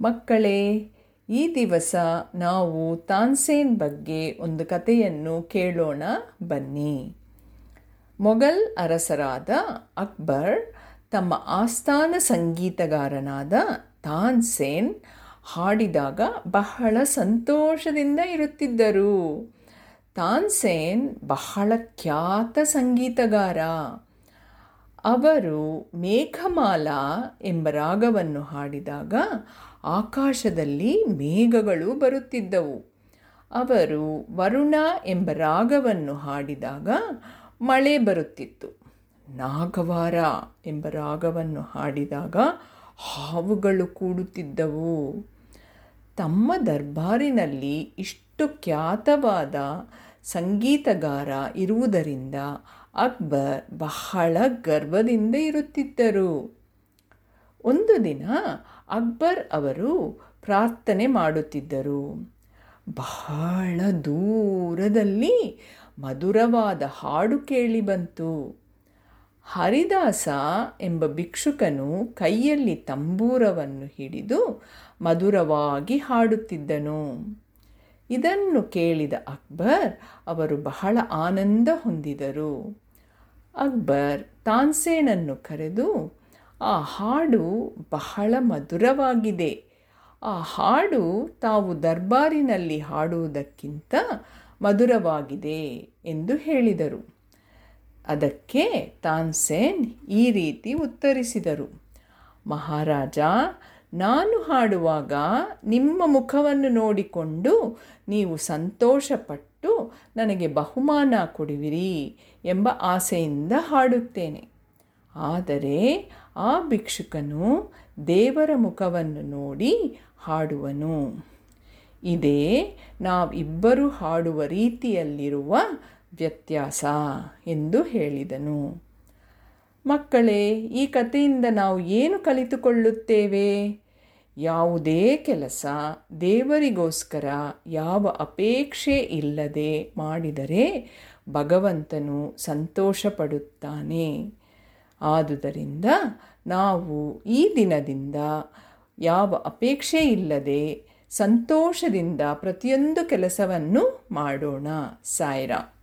ಮಕ್ಕಳೇ, ಈ ದಿವಸ ನಾವು ತಾನ್ಸೇನ್ ಬಗ್ಗೆ ಒಂದು ಕಥೆಯನ್ನು ಕೇಳೋಣ, ಬನ್ನಿ. ಮೊಘಲ್ ಅರಸರಾದ ಅಕ್ಬರ್ ತಮ್ಮ ಆಸ್ಥಾನ ಸಂಗೀತಗಾರನಾದ ತಾನ್ಸೇನ್ ಹಾಡಿದಾಗ ಬಹಳ ಸಂತೋಷದಿಂದ ಇರುತ್ತಿದ್ದರು. ತಾನ್ಸೇನ್ ಬಹಳ ಖ್ಯಾತ ಸಂಗೀತಗಾರ. ಅವರು ಮೇಘಮಾಲಾ ಎಂಬ ರಾಗವನ್ನು ಹಾಡಿದಾಗ ಆಕಾಶದಲ್ಲಿ ಮೇಘಗಳು ಬರುತ್ತಿದ್ದವು. ಅವರು ವರುಣ ಎಂಬ ರಾಗವನ್ನು ಹಾಡಿದಾಗ ಮಳೆ ಬರುತ್ತಿತ್ತು. ನಾಗವಾರ ಎಂಬ ರಾಗವನ್ನು ಹಾಡಿದಾಗ ಹಾವುಗಳು ಕೂಡುತ್ತಿದ್ದವು. ತಮ್ಮ ದರ್ಬಾರಿನಲ್ಲಿ ಇಷ್ಟು ಖ್ಯಾತವಾದ ಸಂಗೀತಗಾರ ಇರುವುದರಿಂದ ಅಕ್ಬರ್ ಬಹಳ ಗರ್ವದಿಂದ ಇರುತ್ತಿದ್ದರು. ಒಂದು ದಿನ ಅಕ್ಬರ್ ಅವರು ಪ್ರಾರ್ಥನೆ ಮಾಡುತ್ತಿದ್ದರು. ಬಹಳ ದೂರದಲ್ಲಿ ಮಧುರವಾದ ಹಾಡು ಕೇಳಿ ಬಂತು. ಹರಿದಾಸ ಎಂಬ ಭಿಕ್ಷುಕನು ಕೈಯಲ್ಲಿ ತಂಬೂರವನ್ನು ಹಿಡಿದು ಮಧುರವಾಗಿ ಹಾಡುತ್ತಿದ್ದನು. ಇದನ್ನು ಕೇಳಿದ ಅಕ್ಬರ್ ಅವರು ಬಹಳ ಆನಂದ ಹೊಂದಿದರು. ಅಕ್ಬರ್ ತಾನ್ಸೇನನ್ನು ಕರೆದು, ಆ ಹಾಡು ಬಹಳ ಮಧುರವಾಗಿದೆ. ಆ ಹಾಡು ತಾವು ದರ್ಬಾರಿನಲ್ಲಿ ಹಾಡುವುದಕ್ಕಿಂತ ಮಧುರವಾಗಿದೆ ಎಂದು ಹೇಳಿದರು. ಅದಕ್ಕೆ ತಾನ್ಸೇನ್ ಈ ರೀತಿ ಉತ್ತರಿಸಿದರು. ಮಹಾರಾಜ ನಾನು ಹಾಡುವಾಗ ನಿಮ್ಮ ಮುಖವನ್ನು ನೋಡಿಕೊಂಡು ನೀವು ಸಂತೋಷಪಟ್ಟು ನನಗೆ ಬಹುಮಾನ ಕೊಡುವಿರಿ ಎಂಬ ಆಸೆಯಿಂದ ಹಾಡುತ್ತೇನೆ. ಆದರೆ ಆ ಭಿಕ್ಷುಕನು ದೇವರ ಮುಖವನ್ನು ನೋಡಿ ಹಾಡುವನು. ಇದೇ ನಾವಿಬ್ಬರು ಹಾಡುವ ರೀತಿಯಲ್ಲಿರುವ ವ್ಯತ್ಯಾಸ ಎಂದು ಹೇಳಿದನು. ಮಕ್ಕಳೇ, ಈ ಕಥೆಯಿಂದ ನಾವು ಏನು ಕಲಿತುಕೊಳ್ಳುತ್ತೇವೆ? ಯಾವುದೇ ಕೆಲಸ ದೇವರಿಗೋಸ್ಕರ ಯಾವ ಅಪೇಕ್ಷೆ ಇಲ್ಲದೆ ಮಾಡಿದರೆ ಭಗವಂತನು ಸಂತೋಷಪಡುತ್ತಾನೆ. ಆದುದರಿಂದ ನಾವು ಈ ದಿನದಿಂದ ಯಾವ ಅಪೇಕ್ಷೆ ಇಲ್ಲದೆ ಸಂತೋಷದಿಂದ ಪ್ರತಿಯೊಂದು ಕೆಲಸವನ್ನು ಮಾಡೋಣ. ಸಾಯಿರಾ